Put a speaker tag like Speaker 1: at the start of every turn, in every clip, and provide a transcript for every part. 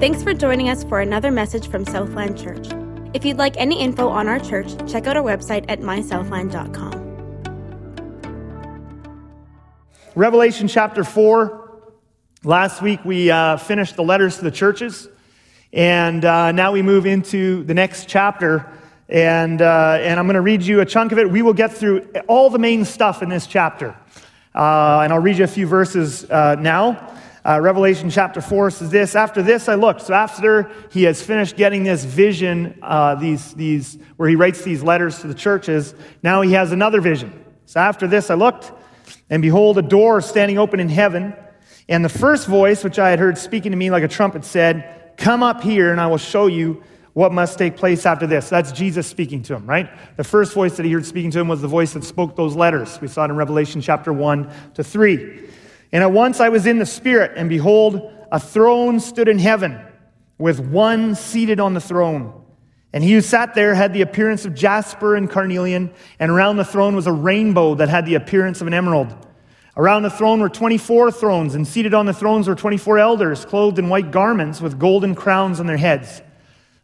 Speaker 1: Thanks for joining us for another message from Southland Church. If you'd like any info on our church, check out our website at mysouthland.com.
Speaker 2: Revelation chapter 4. Last week we uh, finished the letters to the churches, and uh, now we move into the next chapter. And, uh, and I'm going to read you a chunk of it. We will get through all the main stuff in this chapter. Uh, and I'll read you a few verses uh, now. Uh, Revelation chapter 4 says this After this I looked. So after he has finished getting this vision, uh, these, these, where he writes these letters to the churches, now he has another vision. So after this I looked, and behold, a door standing open in heaven. And the first voice, which I had heard speaking to me like a trumpet, said, Come up here, and I will show you what must take place after this. That's Jesus speaking to him, right? The first voice that he heard speaking to him was the voice that spoke those letters. We saw it in Revelation chapter 1 to 3. And at once I was in the Spirit, and behold, a throne stood in heaven, with one seated on the throne. And he who sat there had the appearance of jasper and carnelian, and around the throne was a rainbow that had the appearance of an emerald. Around the throne were 24 thrones, and seated on the thrones were 24 elders, clothed in white garments with golden crowns on their heads.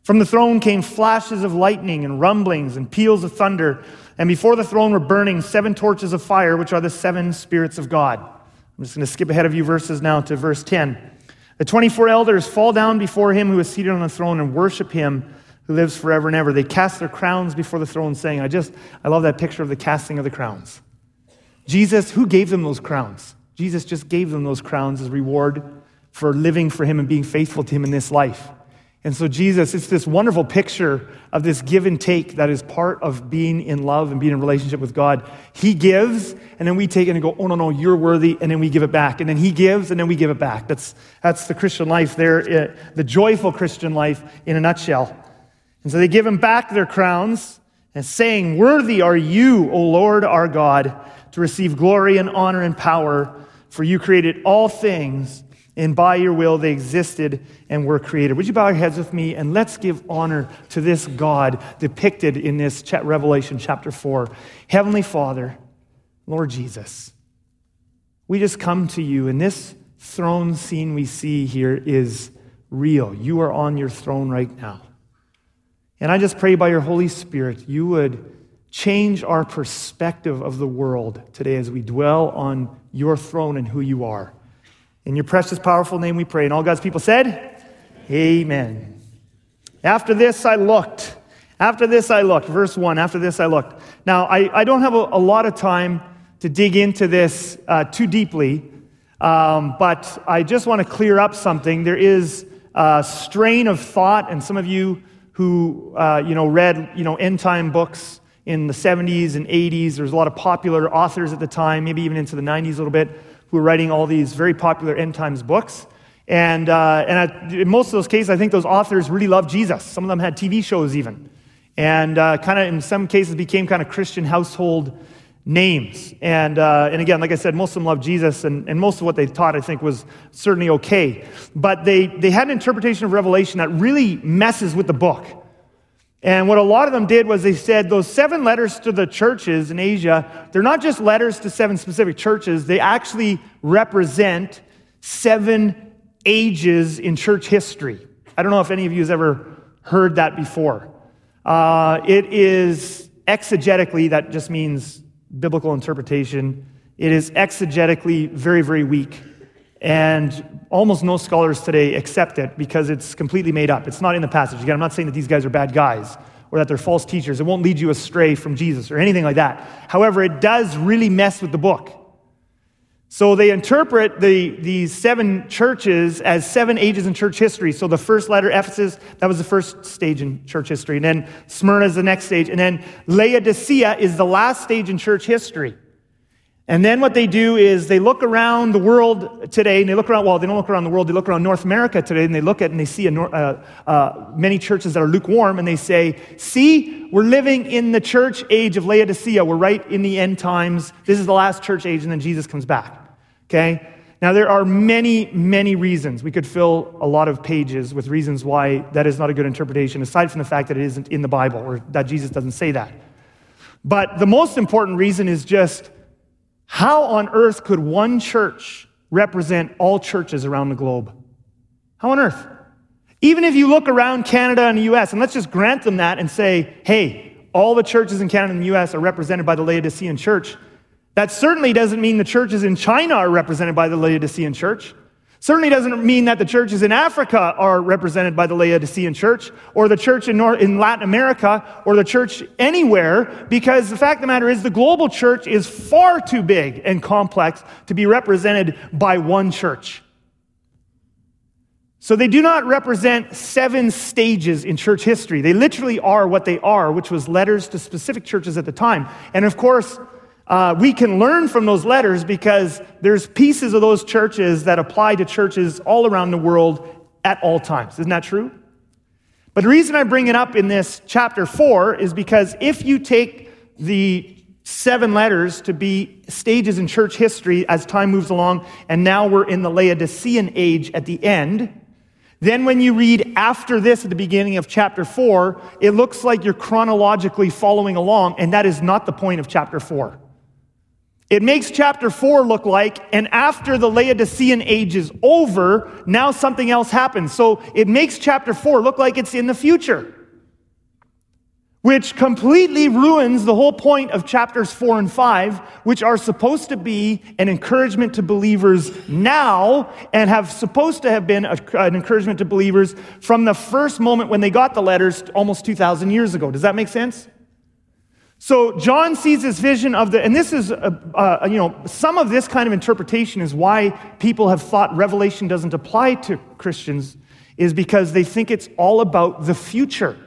Speaker 2: From the throne came flashes of lightning and rumblings and peals of thunder, and before the throne were burning seven torches of fire, which are the seven spirits of God. I'm just going to skip ahead of you verses now to verse 10. The 24 elders fall down before him who is seated on the throne and worship him who lives forever and ever. They cast their crowns before the throne, saying, I just, I love that picture of the casting of the crowns. Jesus, who gave them those crowns? Jesus just gave them those crowns as reward for living for him and being faithful to him in this life. And so, Jesus, it's this wonderful picture of this give and take that is part of being in love and being in relationship with God. He gives, and then we take it and go, oh, no, no, you're worthy, and then we give it back. And then He gives, and then we give it back. That's, that's the Christian life there, uh, the joyful Christian life in a nutshell. And so they give Him back their crowns, and saying, Worthy are you, O Lord our God, to receive glory and honor and power, for you created all things and by your will they existed and were created. Would you bow your heads with me and let's give honor to this God depicted in this Revelation chapter 4. Heavenly Father, Lord Jesus, we just come to you, and this throne scene we see here is real. You are on your throne right now. And I just pray by your Holy Spirit, you would change our perspective of the world today as we dwell on your throne and who you are. In your precious, powerful name we pray. And all God's people said, Amen. After this I looked. After this I looked. Verse 1. After this I looked. Now, I, I don't have a, a lot of time to dig into this uh, too deeply, um, but I just want to clear up something. There is a strain of thought, and some of you who uh, you know, read you know, end time books in the 70s and 80s, there's a lot of popular authors at the time, maybe even into the 90s a little bit who were writing all these very popular end times books. And, uh, and at, in most of those cases, I think those authors really loved Jesus. Some of them had TV shows even. And uh, kind of in some cases became kind of Christian household names. And, uh, and again, like I said, most of them loved Jesus, and, and most of what they taught, I think, was certainly okay. But they, they had an interpretation of Revelation that really messes with the book. And what a lot of them did was they said those seven letters to the churches in Asia, they're not just letters to seven specific churches, they actually represent seven ages in church history. I don't know if any of you has ever heard that before. Uh, it is exegetically, that just means biblical interpretation. It is exegetically very, very weak. And almost no scholars today accept it because it's completely made up. It's not in the passage. Again, I'm not saying that these guys are bad guys or that they're false teachers. It won't lead you astray from Jesus or anything like that. However, it does really mess with the book. So they interpret the, these seven churches as seven ages in church history. So the first letter, Ephesus, that was the first stage in church history. And then Smyrna is the next stage. And then Laodicea is the last stage in church history. And then what they do is they look around the world today, and they look around, well, they don't look around the world, they look around North America today, and they look at and they see a, uh, uh, many churches that are lukewarm, and they say, see, we're living in the church age of Laodicea. We're right in the end times. This is the last church age, and then Jesus comes back. Okay? Now, there are many, many reasons. We could fill a lot of pages with reasons why that is not a good interpretation, aside from the fact that it isn't in the Bible or that Jesus doesn't say that. But the most important reason is just how on earth could one church represent all churches around the globe? How on earth? Even if you look around Canada and the US, and let's just grant them that and say, hey, all the churches in Canada and the US are represented by the Laodicean church, that certainly doesn't mean the churches in China are represented by the Laodicean church. Certainly doesn't mean that the churches in Africa are represented by the Laodicean church, or the church in, North, in Latin America, or the church anywhere, because the fact of the matter is the global church is far too big and complex to be represented by one church. So they do not represent seven stages in church history. They literally are what they are, which was letters to specific churches at the time. And of course, uh, we can learn from those letters because there's pieces of those churches that apply to churches all around the world at all times. Isn't that true? But the reason I bring it up in this chapter four is because if you take the seven letters to be stages in church history as time moves along, and now we're in the Laodicean age at the end, then when you read after this at the beginning of chapter four, it looks like you're chronologically following along, and that is not the point of chapter four. It makes chapter 4 look like, and after the Laodicean age is over, now something else happens. So it makes chapter 4 look like it's in the future, which completely ruins the whole point of chapters 4 and 5, which are supposed to be an encouragement to believers now and have supposed to have been an encouragement to believers from the first moment when they got the letters almost 2,000 years ago. Does that make sense? So John sees this vision of the, and this is, uh, uh, you know, some of this kind of interpretation is why people have thought Revelation doesn't apply to Christians, is because they think it's all about the future.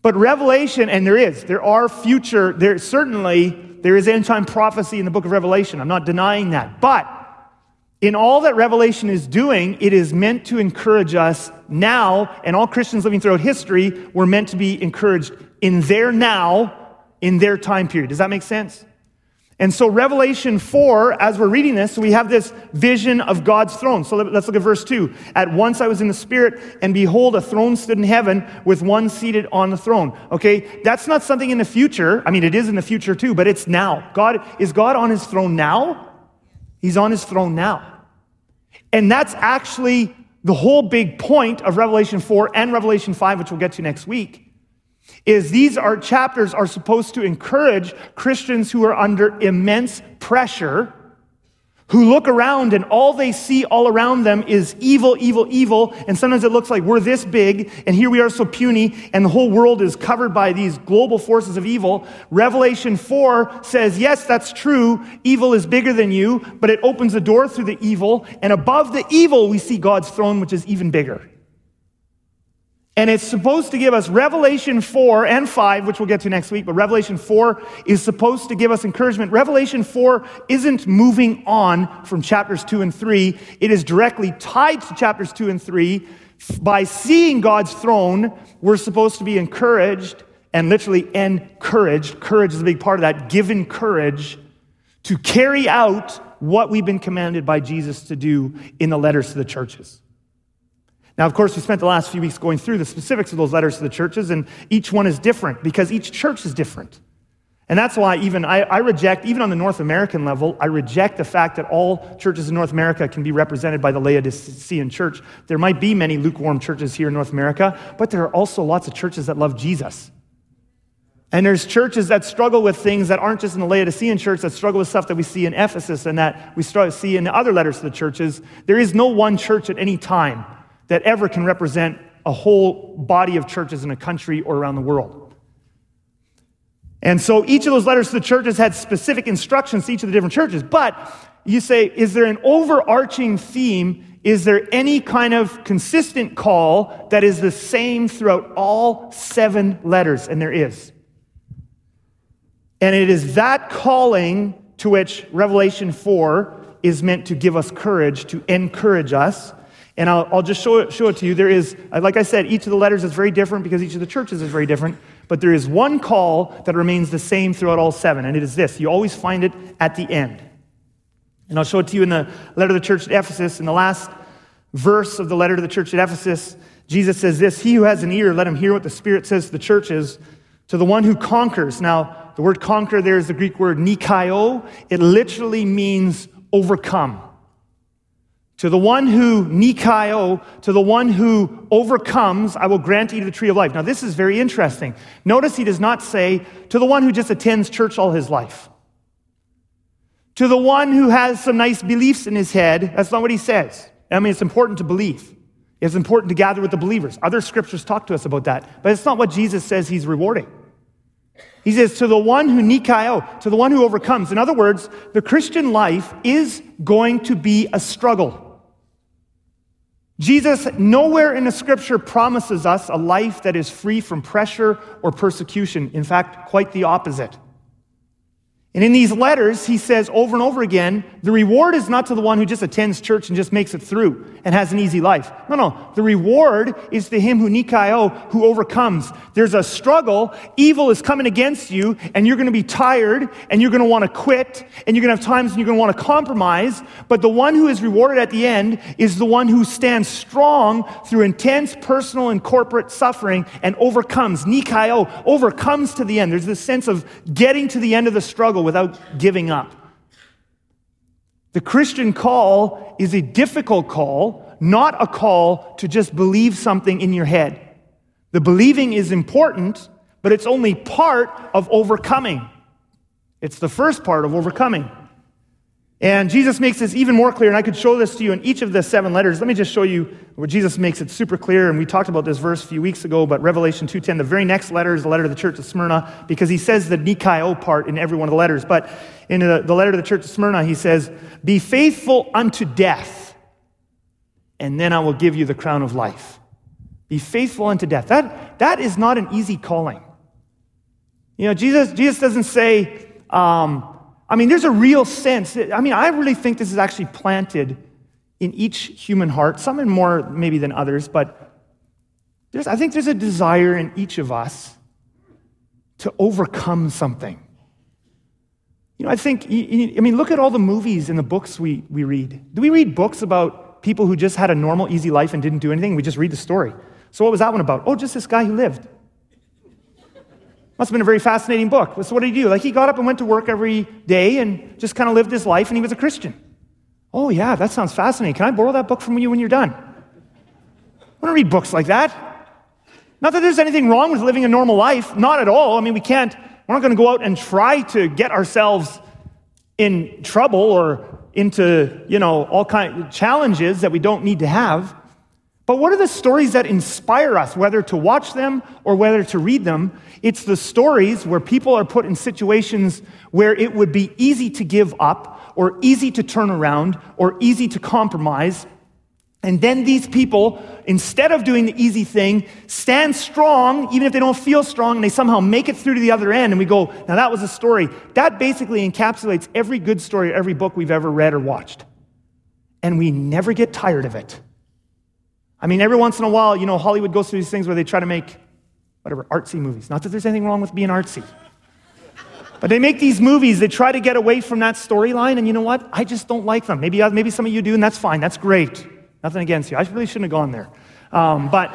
Speaker 2: But Revelation, and there is, there are future, there certainly, there is end time prophecy in the book of Revelation. I'm not denying that. But in all that Revelation is doing, it is meant to encourage us now, and all Christians living throughout history were meant to be encouraged in their now in their time period. Does that make sense? And so, Revelation 4, as we're reading this, we have this vision of God's throne. So, let's look at verse 2. At once I was in the Spirit, and behold, a throne stood in heaven with one seated on the throne. Okay, that's not something in the future. I mean, it is in the future too, but it's now. God, is God on his throne now? He's on his throne now. And that's actually the whole big point of Revelation 4 and Revelation 5, which we'll get to next week is these are chapters are supposed to encourage Christians who are under immense pressure who look around and all they see all around them is evil, evil, evil. And sometimes it looks like we're this big and here we are so puny and the whole world is covered by these global forces of evil. Revelation 4 says, yes, that's true. Evil is bigger than you, but it opens the door through the evil. And above the evil, we see God's throne, which is even bigger. And it's supposed to give us Revelation 4 and 5, which we'll get to next week, but Revelation 4 is supposed to give us encouragement. Revelation 4 isn't moving on from chapters 2 and 3, it is directly tied to chapters 2 and 3. By seeing God's throne, we're supposed to be encouraged and literally encouraged. Courage is a big part of that, given courage to carry out what we've been commanded by Jesus to do in the letters to the churches. Now, of course, we spent the last few weeks going through the specifics of those letters to the churches, and each one is different because each church is different. And that's why even I, I, reject, even on the North American level, I reject the fact that all churches in North America can be represented by the Laodicean church. There might be many lukewarm churches here in North America, but there are also lots of churches that love Jesus. And there's churches that struggle with things that aren't just in the Laodicean church, that struggle with stuff that we see in Ephesus and that we see in the other letters to the churches. There is no one church at any time that ever can represent a whole body of churches in a country or around the world. And so each of those letters to the churches had specific instructions to each of the different churches. But you say, is there an overarching theme? Is there any kind of consistent call that is the same throughout all seven letters? And there is. And it is that calling to which Revelation 4 is meant to give us courage, to encourage us, and I'll, I'll just show it, show it to you. There is, uh, like I said, each of the letters is very different because each of the churches is very different. But there is one call that remains the same throughout all seven, and it is this. You always find it at the end. And I'll show it to you in the letter to the church at Ephesus. In the last verse of the letter to the church at Ephesus, Jesus says this He who has an ear, let him hear what the Spirit says to the churches. To the one who conquers. Now, the word conquer there is the Greek word nikaio. It literally means overcome To the one who Nikao, to the one who overcomes, I will grant you the tree of life. Now, this is very interesting. Notice he does not say to the one who just attends church all his life. To the one who has some nice beliefs in his head, that's not what he says. I mean, it's important to believe. It's important to gather with the believers. Other scriptures talk to us about that, but it's not what Jesus says he's rewarding. He says, to the one who Nikao, to the one who overcomes. In other words, the Christian life is going to be a struggle. Jesus, nowhere in the scripture, promises us a life that is free from pressure or persecution. In fact, quite the opposite. And in these letters, he says over and over again the reward is not to the one who just attends church and just makes it through and has an easy life. No, no. The reward is to him who Nikao, who overcomes. There's a struggle. Evil is coming against you, and you're going to be tired, and you're going to want to quit, and you're going to have times when you're going to want to compromise. But the one who is rewarded at the end is the one who stands strong through intense personal and corporate suffering and overcomes. Nikao overcomes to the end. There's this sense of getting to the end of the struggle without giving up. The Christian call is a difficult call, not a call to just believe something in your head. The believing is important, but it's only part of overcoming. It's the first part of overcoming. And Jesus makes this even more clear, and I could show this to you in each of the seven letters. Let me just show you where Jesus makes it super clear, and we talked about this verse a few weeks ago, but Revelation 2.10, the very next letter is the letter to the church of Smyrna, because he says the Nikao part in every one of the letters. But in the, the letter to the church of Smyrna, he says, Be faithful unto death, and then I will give you the crown of life. Be faithful unto death. That, that is not an easy calling. You know, Jesus, Jesus doesn't say, um, I mean, there's a real sense. I mean, I really think this is actually planted in each human heart, some in more maybe than others, but I think there's a desire in each of us to overcome something. You know, I think, I mean, look at all the movies and the books we, we read. Do we read books about people who just had a normal, easy life and didn't do anything? We just read the story. So, what was that one about? Oh, just this guy who lived. Must have been a very fascinating book. So, what did he do? Like, he got up and went to work every day and just kind of lived his life, and he was a Christian. Oh, yeah, that sounds fascinating. Can I borrow that book from you when you're done? I want to read books like that. Not that there's anything wrong with living a normal life, not at all. I mean, we can't, we're not going to go out and try to get ourselves in trouble or into, you know, all kind of challenges that we don't need to have. But what are the stories that inspire us, whether to watch them or whether to read them? It's the stories where people are put in situations where it would be easy to give up or easy to turn around or easy to compromise. And then these people, instead of doing the easy thing, stand strong, even if they don't feel strong, and they somehow make it through to the other end. And we go, now that was a story. That basically encapsulates every good story, every book we've ever read or watched. And we never get tired of it. I mean, every once in a while, you know, Hollywood goes through these things where they try to make, whatever, artsy movies. Not that there's anything wrong with being artsy. But they make these movies, they try to get away from that storyline, and you know what? I just don't like them. Maybe, uh, maybe some of you do, and that's fine. That's great. Nothing against you. I really shouldn't have gone there. Um, but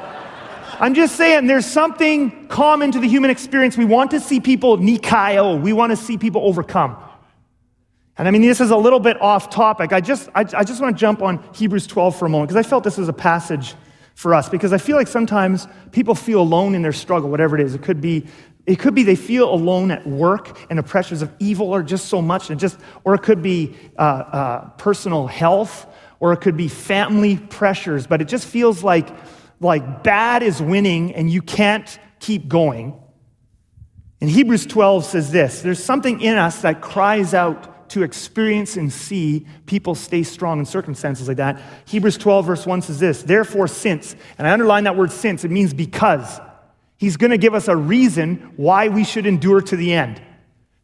Speaker 2: I'm just saying, there's something common to the human experience. We want to see people nikao. We want to see people overcome. And I mean, this is a little bit off topic. I just, I, I just want to jump on Hebrews 12 for a moment because I felt this was a passage for us because I feel like sometimes people feel alone in their struggle, whatever it is. It could be, it could be they feel alone at work and the pressures of evil are just so much, and just, or it could be uh, uh, personal health, or it could be family pressures. But it just feels like, like bad is winning and you can't keep going. And Hebrews 12 says this: There's something in us that cries out to experience and see people stay strong in circumstances like that. Hebrews 12, verse 1 says this Therefore, since, and I underline that word since, it means because. He's going to give us a reason why we should endure to the end.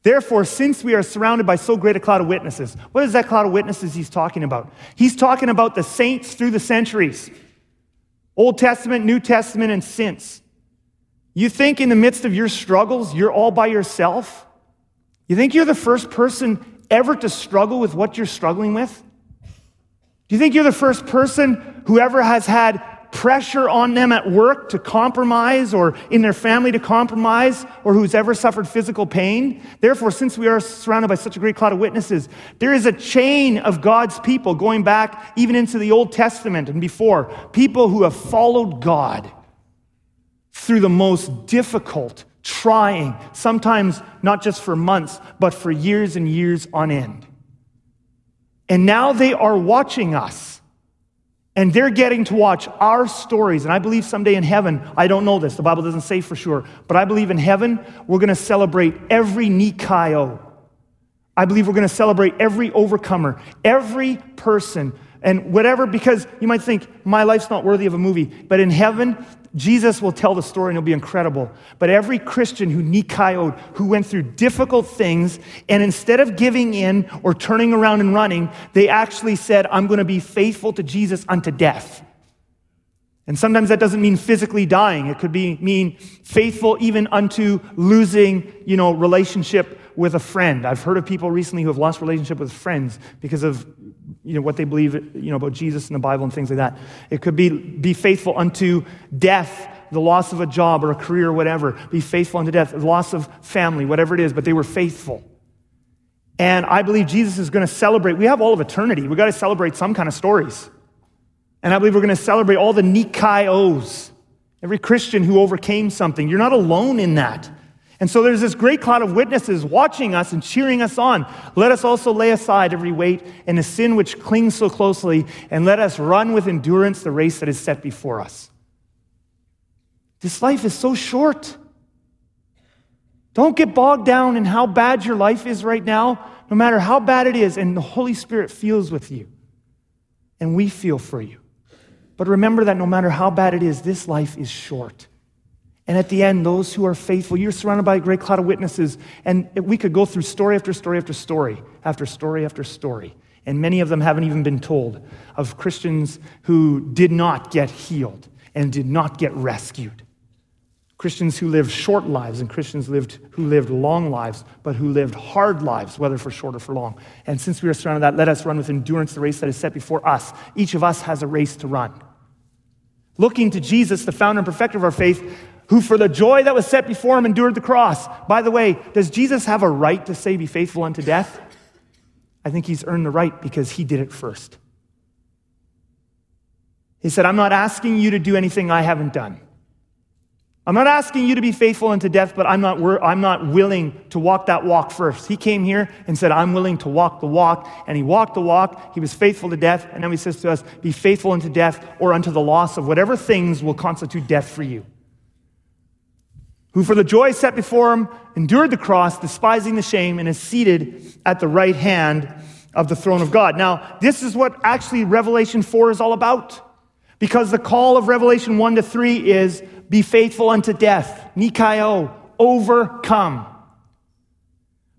Speaker 2: Therefore, since we are surrounded by so great a cloud of witnesses, what is that cloud of witnesses he's talking about? He's talking about the saints through the centuries Old Testament, New Testament, and since. You think in the midst of your struggles, you're all by yourself? You think you're the first person ever to struggle with what you're struggling with? Do you think you're the first person who ever has had pressure on them at work to compromise or in their family to compromise or who's ever suffered physical pain. Therefore, since we are surrounded by such a great cloud of witnesses, there is a chain of God's people going back even into the Old Testament and before, people who have followed God through the most difficult, trying, sometimes not just for months, but for years and years on end. And now they are watching us. And they're getting to watch our stories. And I believe someday in heaven, I don't know this, the Bible doesn't say for sure, but I believe in heaven, we're going to celebrate every Nikao. I believe we're going to celebrate every overcomer, every person and whatever, because you might think, my life's not worthy of a movie. But in heaven, Jesus will tell the story and it'll be incredible. But every Christian who nikaioed, who went through difficult things, and instead of giving in or turning around and running, they actually said, I'm going to be faithful to Jesus unto death. And sometimes that doesn't mean physically dying. It could be mean faithful even unto losing, you know, relationship with a friend. I've heard of people recently who have lost relationship with friends because of you know, what they believe you know, about Jesus and the Bible and things like that. It could be be faithful unto death, the loss of a job or a career or whatever. Be faithful unto death, the loss of family, whatever it is, but they were faithful. And I believe Jesus is going to celebrate. We have all of eternity. We've got to celebrate some kind of stories. And I believe we're going to celebrate all the Nikaios, every Christian who overcame something. You're not alone in that. And so there's this great cloud of witnesses watching us and cheering us on. Let us also lay aside every weight and the sin which clings so closely, and let us run with endurance the race that is set before us. This life is so short. Don't get bogged down in how bad your life is right now, no matter how bad it is, and the Holy Spirit feels with you, and we feel for you. But remember that no matter how bad it is, this life is short. And at the end, those who are faithful, you're surrounded by a great cloud of witnesses. And we could go through story after story after story, after story after story. And many of them haven't even been told of Christians who did not get healed and did not get rescued. Christians who lived short lives and Christians lived, who lived long lives, but who lived hard lives, whether for short or for long. And since we are surrounded by that, let us run with endurance the race that is set before us. Each of us has a race to run. Looking to Jesus, the founder and perfecter of our faith, who for the joy that was set before him endured the cross. By the way, does Jesus have a right to say, Be faithful unto death? I think he's earned the right because he did it first. He said, I'm not asking you to do anything I haven't done. I'm not asking you to be faithful unto death, but I'm not, I'm not willing to walk that walk first. He came here and said, I'm willing to walk the walk. And he walked the walk. He was faithful to death. And now he says to us, Be faithful unto death or unto the loss of whatever things will constitute death for you who for the joy set before him endured the cross, despising the shame, and is seated at the right hand of the throne of God. Now, this is what actually Revelation 4 is all about. Because the call of Revelation 1 to 3 is be faithful unto death, Nikaio, overcome.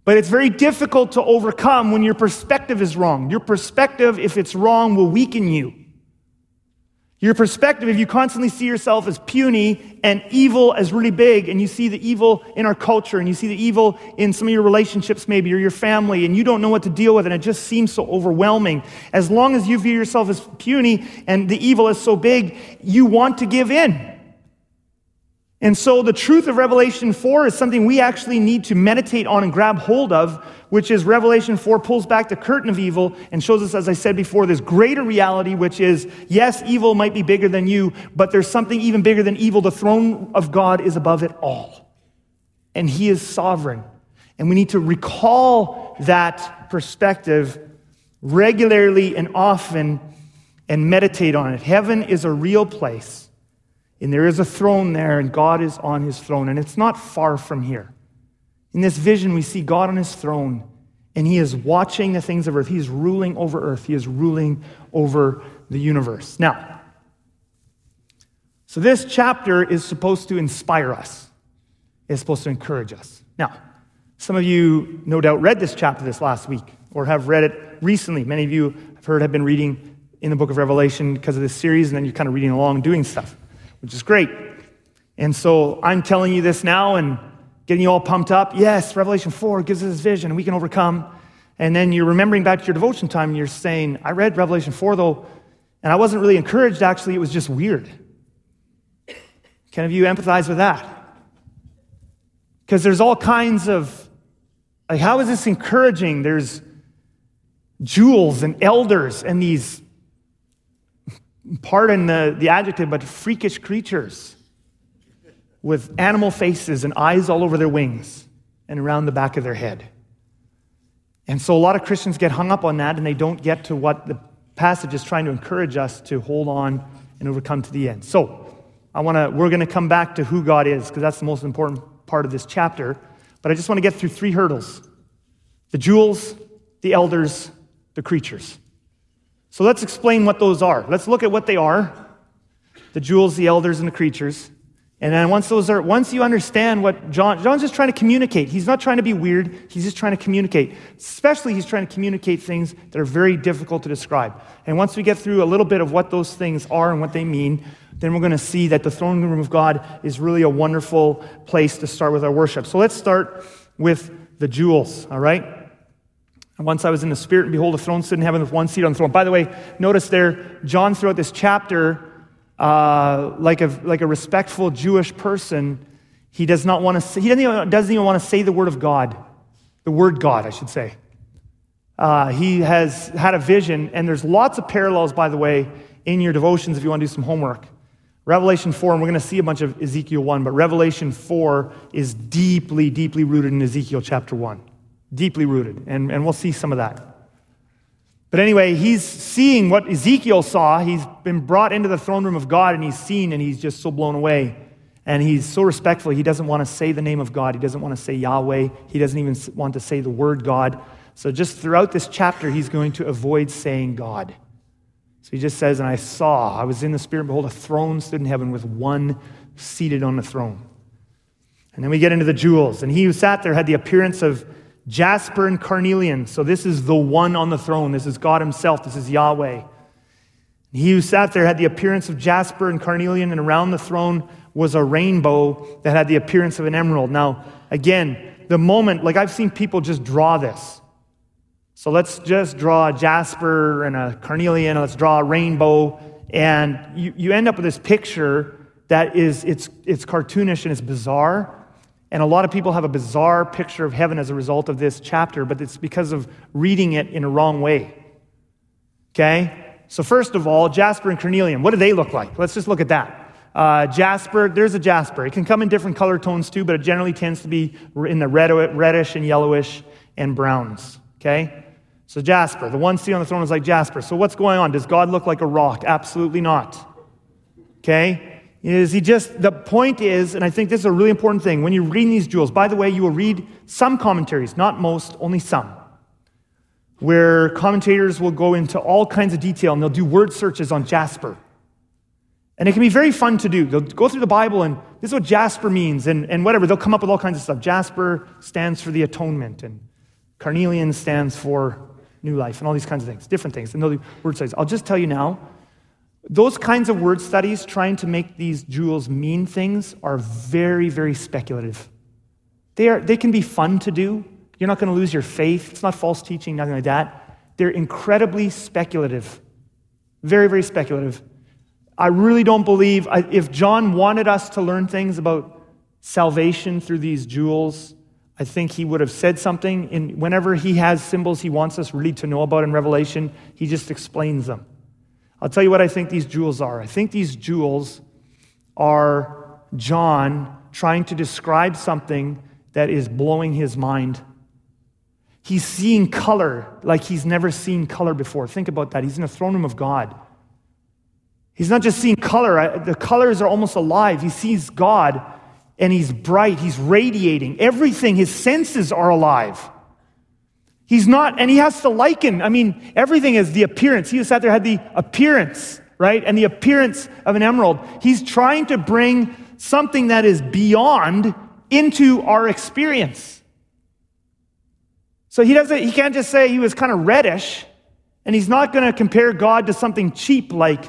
Speaker 2: But it's very difficult to overcome when your perspective is wrong. Your perspective, if it's wrong, will weaken you. Your perspective, if you constantly see yourself as puny and evil as really big, and you see the evil in our culture, and you see the evil in some of your relationships, maybe, or your family, and you don't know what to deal with, and it just seems so overwhelming. As long as you view yourself as puny and the evil is so big, you want to give in. And so the truth of Revelation 4 is something we actually need to meditate on and grab hold of, which is Revelation 4 pulls back the curtain of evil and shows us, as I said before, this greater reality, which is yes, evil might be bigger than you, but there's something even bigger than evil. The throne of God is above it all, and He is sovereign. And we need to recall that perspective regularly and often and meditate on it. Heaven is a real place. And there is a throne there, and God is on his throne. And it's not far from here. In this vision, we see God on his throne, and he is watching the things of earth. He is ruling over earth, he is ruling over the universe. Now, so this chapter is supposed to inspire us, it's supposed to encourage us. Now, some of you no doubt read this chapter this last week or have read it recently. Many of you I've heard have been reading in the book of Revelation because of this series, and then you're kind of reading along doing stuff which is great. And so I'm telling you this now and getting you all pumped up. Yes, Revelation 4 gives us this vision we can overcome. And then you're remembering back to your devotion time and you're saying, I read Revelation 4 though, and I wasn't really encouraged. Actually, it was just weird. Can of you empathize with that? Because there's all kinds of, like, how is this encouraging? There's jewels and elders and these, pardon the, the adjective, but freakish creatures with animal faces and eyes all over their wings and around the back of their head. And so a lot of Christians get hung up on that and they don't get to what the passage is trying to encourage us to hold on and overcome to the end. So, I want to we're going to come back to who God is because that's the most important part of this chapter, but I just want to get through three hurdles. The jewels, the elders, the creatures. So let's explain what those are. Let's look at what they are. The jewels, the elders, and the creatures. And then once those are, once you understand what John, John's just trying to communicate. He's not trying to be weird. He's just trying to communicate. Especially, he's trying to communicate things that are very difficult to describe. And once we get through a little bit of what those things are and what they mean, then we're going to see that the throne room of God is really a wonderful place to start with our worship. So let's start with the jewels, all right? And once I was in the Spirit, and behold, a throne stood in heaven with one seat on the throne. By the way, notice there, John throughout this chapter uh, like, a, like a respectful Jewish person, he does not want to he doesn't even, doesn't even want to say the word of God, the word God, I should say. Uh, he has had a vision, and there's lots of parallels, by the way, in your devotions if you want to do some homework. Revelation 4, and we're going to see a bunch of Ezekiel 1, but Revelation 4 is deeply, deeply rooted in Ezekiel chapter 1. Deeply rooted, and, and we'll see some of that. But anyway, he's seeing what Ezekiel saw. He's been brought into the throne room of God and he's seen and he's just so blown away. And he's so respectful. He doesn't want to say the name of God. He doesn't want to say Yahweh. He doesn't even want to say the word God. So just throughout this chapter, he's going to avoid saying God. So he just says, And I saw, I was in the Spirit, behold, a throne stood in heaven with one seated on the throne. And then we get into the jewels. And he who sat there had the appearance of jasper and carnelian. So this is the one on the throne. This is God Himself. This is Yahweh. He who sat there had the appearance of jasper and carnelian, and around the throne was a rainbow that had the appearance of an emerald. Now, again, the moment, like I've seen people just draw this. So let's just draw a jasper and a carnelian, let's draw a rainbow, and you, you end up with this picture that is, it's, it's cartoonish and it's bizarre. And a lot of people have a bizarre picture of heaven as a result of this chapter, but it's because of reading it in a wrong way. Okay? So, first of all, Jasper and Carnelian, what do they look like? Let's just look at that. Uh, jasper, there's a jasper. It can come in different color tones too, but it generally tends to be in the red, reddish and yellowish and browns. Okay? So, Jasper, the one seated on the throne is like Jasper. So, what's going on? Does God look like a rock? Absolutely not. Okay? Is he just, the point is, and I think this is a really important thing, when you're reading these jewels, by the way, you will read some commentaries, not most, only some, where commentators will go into all kinds of detail and they'll do word searches on Jasper. And it can be very fun to do. They'll go through the Bible and this is what Jasper means and, and whatever. They'll come up with all kinds of stuff. Jasper stands for the atonement, and carnelian stands for new life, and all these kinds of things, different things. And they'll do word studies. I'll just tell you now, those kinds of word studies, trying to make these jewels mean things, are very, very speculative. They, are, they can be fun to do. You're not going to lose your faith. It's not false teaching, nothing like that. They're incredibly speculative. Very, very speculative. I really don't believe, if John wanted us to learn things about salvation through these jewels, I think he would have said something. In, whenever he has symbols he wants us really to know about in Revelation, he just explains them. I'll tell you what I think these jewels are. I think these jewels are John trying to describe something that is blowing his mind. He's seeing color like he's never seen color before. Think about that. He's in the throne room of God. He's not just seeing color, the colors are almost alive. He sees God and he's bright, he's radiating. Everything, his senses are alive. He's not, and he has to liken. I mean, everything is the appearance. He who sat there had the appearance, right? And the appearance of an emerald. He's trying to bring something that is beyond into our experience. So he doesn't, he can't just say he was kind of reddish, and he's not going to compare God to something cheap like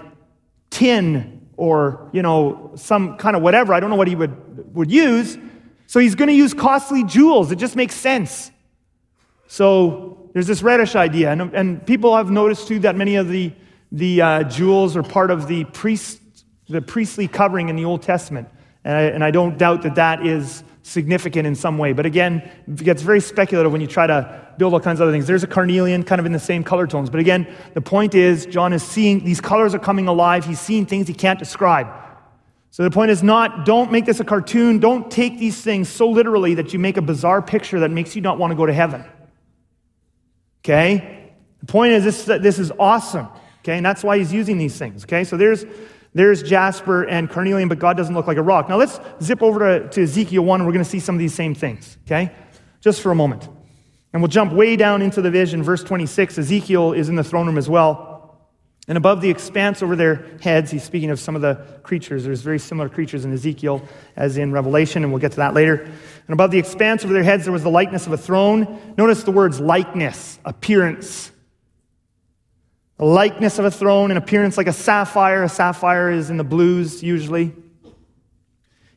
Speaker 2: tin or, you know, some kind of whatever. I don't know what he would, would use. So he's going to use costly jewels. It just makes sense. So there's this reddish idea. And, and people have noticed too that many of the, the uh, jewels are part of the, priest, the priestly covering in the Old Testament. And I, and I don't doubt that that is significant in some way. But again, it gets very speculative when you try to build all kinds of other things. There's a carnelian kind of in the same color tones. But again, the point is, John is seeing these colors are coming alive. He's seeing things he can't describe. So the point is not, don't make this a cartoon. Don't take these things so literally that you make a bizarre picture that makes you not want to go to heaven. Okay? The point is, this, this is awesome. Okay? And that's why he's using these things. Okay? So there's there's jasper and carnelian, but God doesn't look like a rock. Now let's zip over to, to Ezekiel 1, and we're going to see some of these same things, okay? Just for a moment. And we'll jump way down into the vision. Verse 26, Ezekiel is in the throne room as well. And above the expanse over their heads, he's speaking of some of the creatures. There's very similar creatures in Ezekiel as in Revelation, and we'll get to that later. And above the expanse over their heads, there was the likeness of a throne. Notice the words likeness, appearance a likeness of a throne, an appearance like a sapphire. A sapphire is in the blues usually.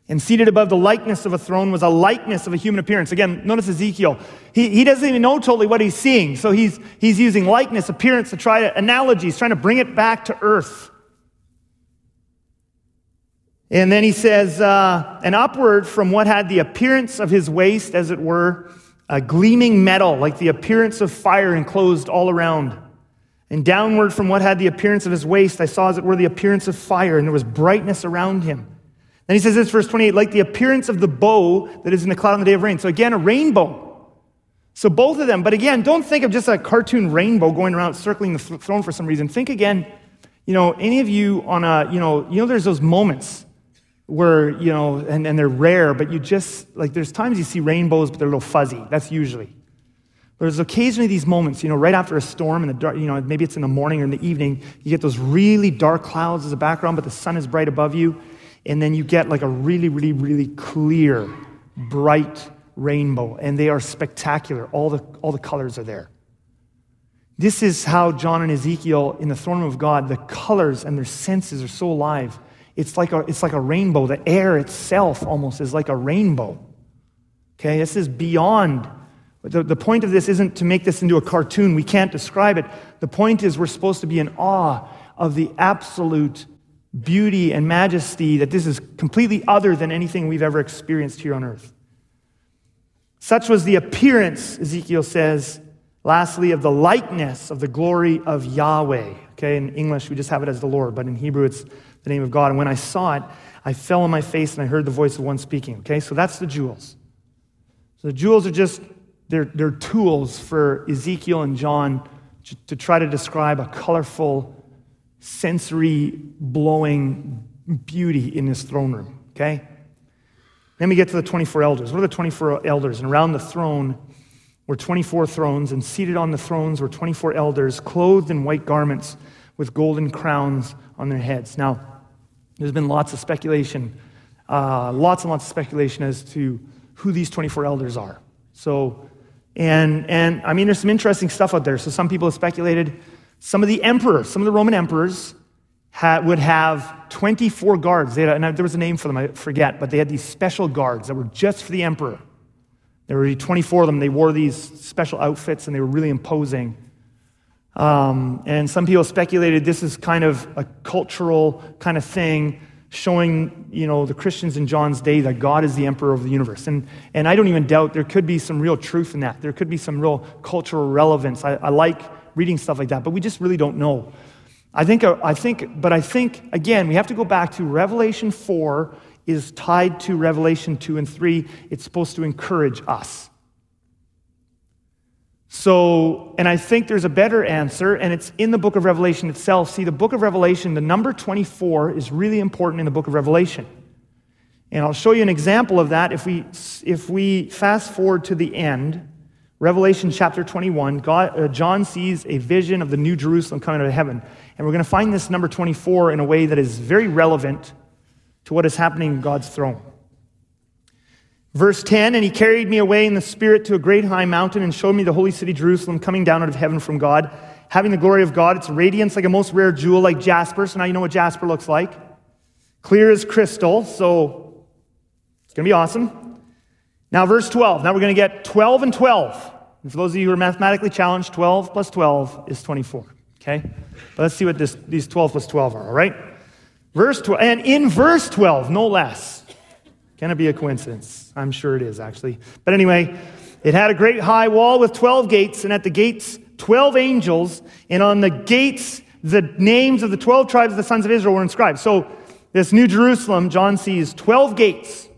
Speaker 2: And seated above the likeness of a throne was a likeness of a human appearance. Again, notice Ezekiel. He, he doesn't even know totally what he's seeing. So he's, he's using likeness, appearance to try to, analogies, trying to bring it back to earth. And then he says, uh, and upward from what had the appearance of his waist, as it were, a gleaming metal, like the appearance of fire enclosed all around. And downward from what had the appearance of his waist, I saw as it were the appearance of fire, and there was brightness around him. Then he says this, verse 28, like the appearance of the bow that is in the cloud on the day of rain. So again, a rainbow. So both of them, but again, don't think of just a cartoon rainbow going around circling the throne for some reason. Think again, you know, any of you on a, you know, you know, there's those moments where, you know, and, and they're rare, but you just, like, there's times you see rainbows, but they're a little fuzzy. That's usually. There's occasionally these moments, you know, right after a storm in the dark, you know, maybe it's in the morning or in the evening, you get those really dark clouds as a background, but the sun is bright above you. And then you get like a really, really, really clear, bright rainbow. And they are spectacular. All the, all the colors are there. This is how John and Ezekiel in the throne room of God, the colors and their senses are so alive. It's like a, it's like a rainbow. The air itself almost is like a rainbow. Okay, this is beyond the, the point of this isn't to make this into a cartoon. We can't describe it. The point is we're supposed to be in awe of the absolute beauty and majesty that this is completely other than anything we've ever experienced here on earth. Such was the appearance, Ezekiel says, lastly, of the likeness of the glory of Yahweh. Okay, in English, we just have it as the Lord, but in Hebrew, it's the name of God. And when I saw it, I fell on my face and I heard the voice of one speaking. Okay, so that's the jewels. So the jewels are just they're, they're tools for Ezekiel and John to, to try to describe a colorful, sensory blowing beauty in his throne room, okay? Then we get to the 24 elders. What are the 24 elders? And around the throne were 24 thrones, and seated on the thrones were 24 elders, clothed in white garments with golden crowns on their heads. Now, there's been lots of speculation, uh, lots and lots of speculation as to who these 24 elders are. So, and, and I mean, there's some interesting stuff out there. So some people have speculated some of the emperors, some of the Roman emperors had, would have 24 guards. Had, and there was a name for them, I forget, but they had these special guards that were just for the emperor. There were 24 of them. They wore these special outfits and they were really imposing. Um, and some people speculated this is kind of a cultural kind of thing showing you know the christians in john's day that god is the emperor of the universe and, and i don't even doubt there could be some real truth in that there could be some real cultural relevance I, I like reading stuff like that but we just really don't know i think uh, i think but i think again we have to go back to revelation 4 is tied to revelation 2 and 3 it's supposed to encourage us so, and I think there's a better answer, and it's in the book of Revelation itself. See, the book of Revelation, the number 24 is really important in the book of Revelation. And I'll show you an example of that if we, if we fast forward to the end. Revelation chapter 21, God, uh, John sees a vision of the new Jerusalem coming out of heaven. And we're going to find this number 24 in a way that is very relevant to what is happening in God's throne. Verse 10 And he carried me away in the Spirit to a great high mountain and showed me the holy city Jerusalem coming down out of heaven from God, having the glory of God. Its radiance like a most rare jewel, like jasper. So now you know what jasper looks like. Clear as crystal. So it's going to be awesome. Now, verse 12. Now we're going to get 12 and 12. And for those of you who are mathematically challenged, 12 plus 12 is 24. Okay? But let's see what this, these 12 plus 12 are, all right? Verse 12. And in verse 12, no less. Can it be a coincidence? I'm sure it is, actually. But anyway, it had a great high wall with 12 gates, and at the gates, 12 angels, and on the gates, the names of the 12 tribes of the sons of Israel were inscribed. So, this New Jerusalem, John sees 12 gates.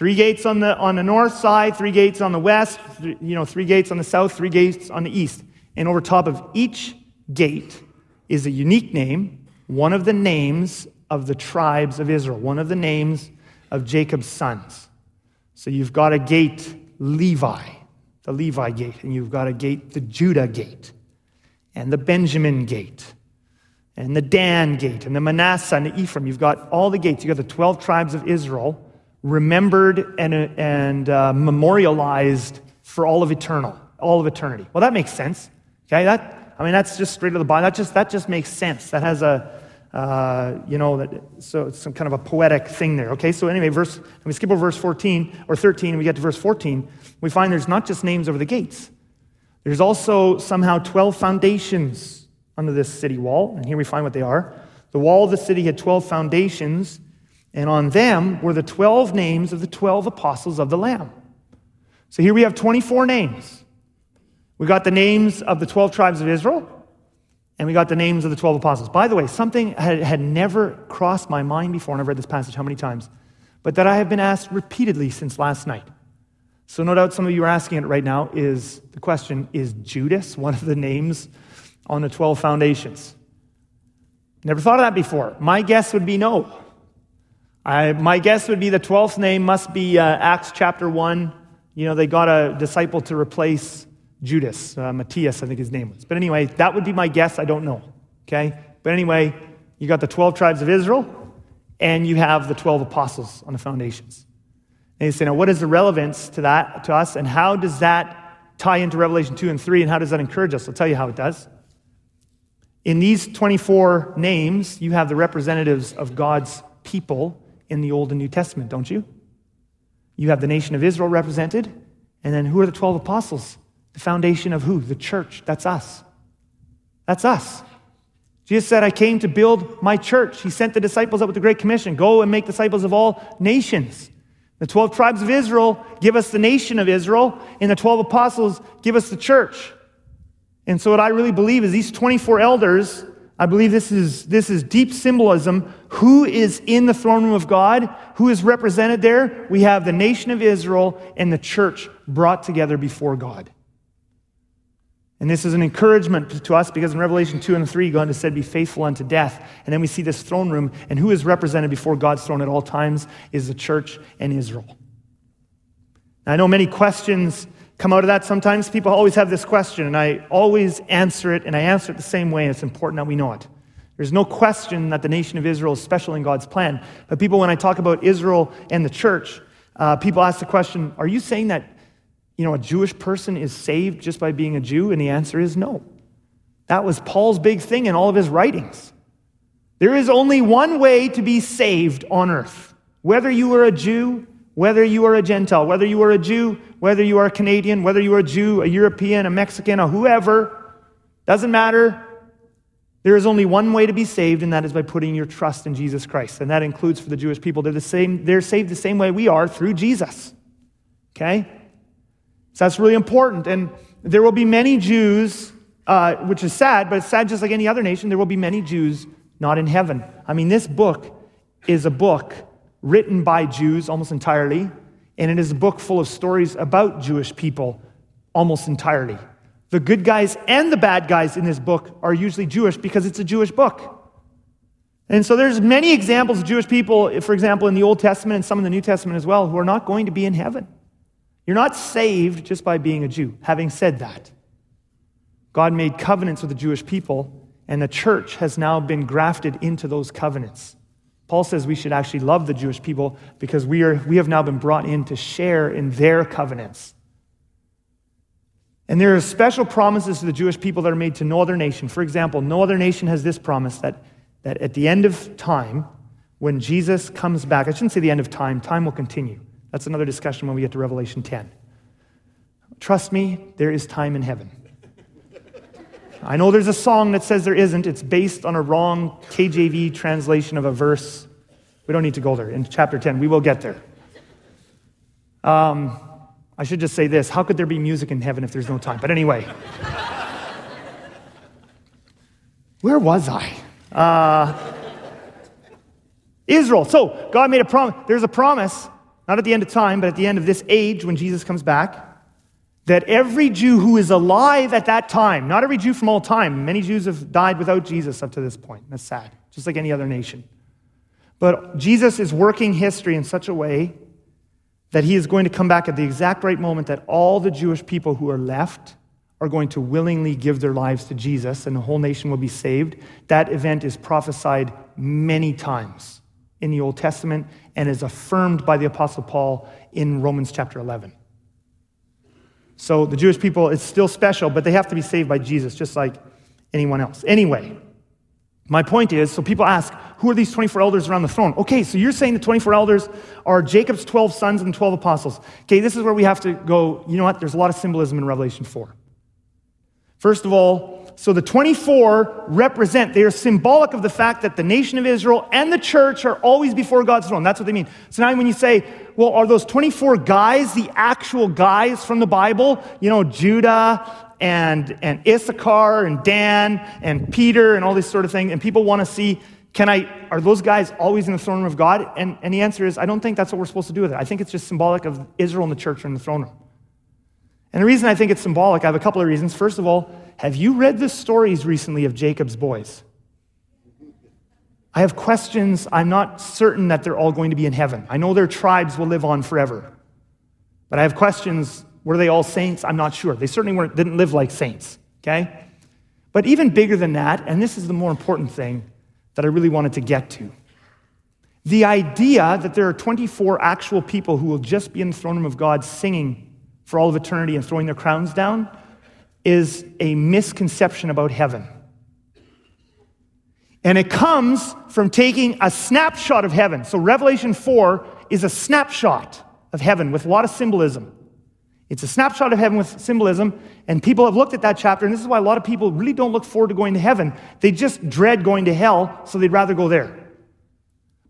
Speaker 2: Three gates on the, on the north side, three gates on the west, you know, three gates on the south, three gates on the east. And over top of each gate is a unique name, one of the names of the tribes of Israel, one of the names of Jacob's sons. So you've got a gate, Levi, the Levi gate, and you've got a gate, the Judah gate, and the Benjamin gate, and the Dan gate, and the Manasseh and the Ephraim. You've got all the gates. You've got the 12 tribes of Israel remembered and, and uh, memorialized for all of eternal, all of eternity. Well, that makes sense. Okay, that I mean that's just straight to the Bible. That just that just makes sense. That has a uh, you know, that, so it's some kind of a poetic thing there. Okay, so anyway, verse, we skip over verse 14 or 13 and we get to verse 14. We find there's not just names over the gates, there's also somehow 12 foundations under this city wall. And here we find what they are. The wall of the city had 12 foundations, and on them were the 12 names of the 12 apostles of the Lamb. So here we have 24 names. We got the names of the 12 tribes of Israel and we got the names of the 12 apostles. By the way, something had, had never crossed my mind before, and I've read this passage how many times, but that I have been asked repeatedly since last night. So, no doubt some of you are asking it right now is the question is Judas one of the names on the 12 foundations? Never thought of that before. My guess would be no. I, my guess would be the 12th name must be uh, Acts chapter 1. You know, they got a disciple to replace Judas, uh, Matthias, I think his name was. But anyway, that would be my guess. I don't know. Okay? But anyway, you got the 12 tribes of Israel, and you have the 12 apostles on the foundations. And you say, now, what is the relevance to that, to us, and how does that tie into Revelation 2 and 3, and how does that encourage us? I'll tell you how it does. In these 24 names, you have the representatives of God's people in the Old and New Testament, don't you? You have the nation of Israel represented, and then who are the 12 apostles? The foundation of who? The church. That's us. That's us. Jesus said, I came to build my church. He sent the disciples out with the Great Commission go and make disciples of all nations. The 12 tribes of Israel give us the nation of Israel, and the 12 apostles give us the church. And so, what I really believe is these 24 elders, I believe this is, this is deep symbolism. Who is in the throne room of God? Who is represented there? We have the nation of Israel and the church brought together before God. And this is an encouragement to us because in Revelation 2 and 3, God has said, Be faithful unto death. And then we see this throne room, and who is represented before God's throne at all times is the church and Israel. Now, I know many questions come out of that. Sometimes people always have this question, and I always answer it, and I answer it the same way, and it's important that we know it. There's no question that the nation of Israel is special in God's plan. But people, when I talk about Israel and the church, uh, people ask the question Are you saying that you know, a Jewish person is saved just by being a Jew? And the answer is no. That was Paul's big thing in all of his writings. There is only one way to be saved on earth. Whether you are a Jew, whether you are a Gentile, whether you are a Jew, whether you are a Canadian, whether you are a Jew, a European, a Mexican, a whoever, doesn't matter. There is only one way to be saved, and that is by putting your trust in Jesus Christ. And that includes for the Jewish people. They're the same, they're saved the same way we are through Jesus. Okay? So that's really important. And there will be many Jews, uh, which is sad, but it's sad just like any other nation. There will be many Jews not in heaven. I mean, this book is a book written by Jews almost entirely, and it is a book full of stories about Jewish people almost entirely. The good guys and the bad guys in this book are usually Jewish because it's a Jewish book. And so there's many examples of Jewish people, for example, in the Old Testament and some in the New Testament as well, who are not going to be in heaven. You're not saved just by being a Jew. Having said that, God made covenants with the Jewish people, and the church has now been grafted into those covenants. Paul says we should actually love the Jewish people because we, are, we have now been brought in to share in their covenants. And there are special promises to the Jewish people that are made to no other nation. For example, no other nation has this promise that, that at the end of time, when Jesus comes back, I shouldn't say the end of time, time will continue. That's another discussion when we get to Revelation 10. Trust me, there is time in heaven. I know there's a song that says there isn't. It's based on a wrong KJV translation of a verse We don't need to go there. In chapter 10, we will get there. Um, I should just say this how could there be music in heaven if there's no time? But anyway, where was I? Uh, Israel. So God made a promise. There's a promise, not at the end of time, but at the end of this age when Jesus comes back, that every Jew who is alive at that time, not every Jew from all time, many Jews have died without Jesus up to this point. That's sad, just like any other nation. But Jesus is working history in such a way that he is going to come back at the exact right moment that all the Jewish people who are left are going to willingly give their lives to Jesus and the whole nation will be saved. That event is prophesied many times in the Old Testament and is affirmed by the Apostle Paul in Romans chapter 11. So the Jewish people, it's still special, but they have to be saved by Jesus, just like anyone else. Anyway, my point is so people ask, who are these 24 elders around the throne? Okay, so you're saying the 24 elders are Jacob's 12 sons and 12 apostles. Okay, this is where we have to go. You know what? There's a lot of symbolism in Revelation 4. First of all, so the 24 represent, they are symbolic of the fact that the nation of Israel and the church are always before God's throne. That's what they mean. So now when you say, well, are those 24 guys the actual guys from the Bible? You know, Judah and, and Issachar and Dan and Peter and all this sort of thing. And people want to see, can I, are those guys always in the throne room of God? And, and the answer is, I don't think that's what we're supposed to do with it. I think it's just symbolic of Israel and the church are in the throne room. And the reason I think it's symbolic, I have a couple of reasons. First of all, have you read the stories recently of Jacob's boys? I have questions. I'm not certain that they're all going to be in heaven. I know their tribes will live on forever. But I have questions. Were they all saints? I'm not sure. They certainly weren't, didn't live like saints, okay? But even bigger than that, and this is the more important thing that I really wanted to get to the idea that there are 24 actual people who will just be in the throne room of God singing for all of eternity and throwing their crowns down is a misconception about heaven. And it comes from taking a snapshot of heaven. So, Revelation 4 is a snapshot of heaven with a lot of symbolism. It's a snapshot of heaven with symbolism, and people have looked at that chapter, and this is why a lot of people really don't look forward to going to heaven. They just dread going to hell, so they'd rather go there.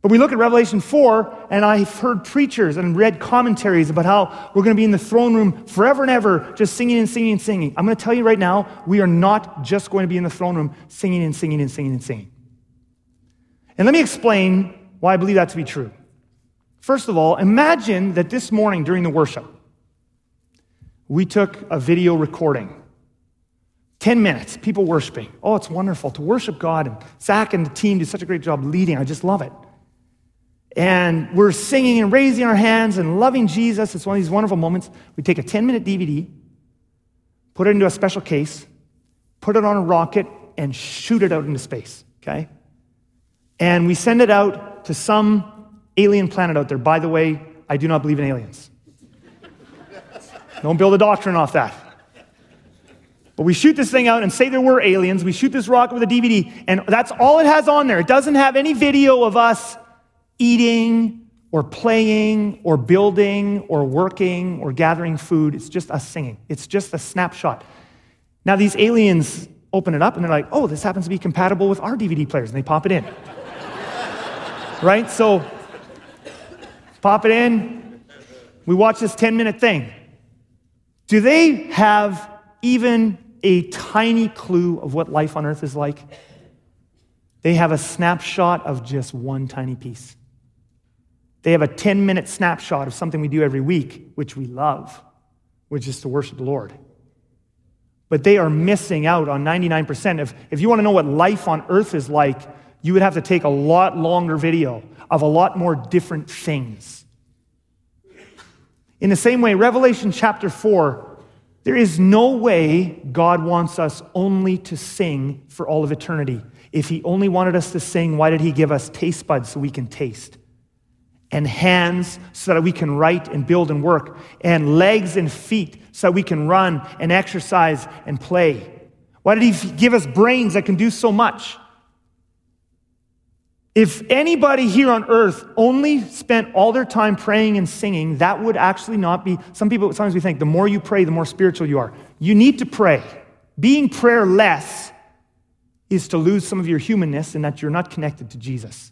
Speaker 2: But we look at Revelation 4, and I've heard preachers and read commentaries about how we're going to be in the throne room forever and ever, just singing and singing and singing. I'm going to tell you right now, we are not just going to be in the throne room singing and singing and singing and singing. And let me explain why I believe that to be true. First of all, imagine that this morning during the worship, we took a video recording. 10 minutes, people worshiping. Oh, it's wonderful to worship God. And Zach and the team do such a great job leading. I just love it and we're singing and raising our hands and loving Jesus. It's one of these wonderful moments. We take a 10 minute DVD, put it into a special case, put it on a rocket, and shoot it out into space, okay? And we send it out to some alien planet out there. By the way, I do not believe in aliens. Don't build a doctrine off that. But we shoot this thing out and say there were aliens. We shoot this rocket with a DVD, and that's all it has on there. It doesn't have any video of us eating or playing or building or working or gathering food. It's just us singing. It's just a snapshot. Now, these aliens open it up and they're like, oh, this happens to be compatible with our DVD players, and they pop it in. right? So, pop it in. We watch this 10 minute thing. Do they have even a tiny clue of what life on earth is like? They have a snapshot of just one tiny piece. They have a 10 minute snapshot of something we do every week, which we love, which is to worship the Lord. But they are missing out on 99%. If, if you want to know what life on earth is like, you would have to take a lot longer video of a lot more different things. In the same way, Revelation chapter 4, there is no way God wants us only to sing for all of eternity. If He only wanted us to sing, why did He give us taste buds so we can taste? And hands so that we can write and build and work, and legs and feet so that we can run and exercise and play? Why did He give us brains that can do so much? If anybody here on earth only spent all their time praying and singing, that would actually not be. Some people, sometimes we think the more you pray, the more spiritual you are. You need to pray. Being prayerless is to lose some of your humanness and that you're not connected to Jesus.